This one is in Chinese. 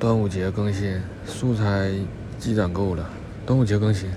端午节更新素材积攒够了端午节更新。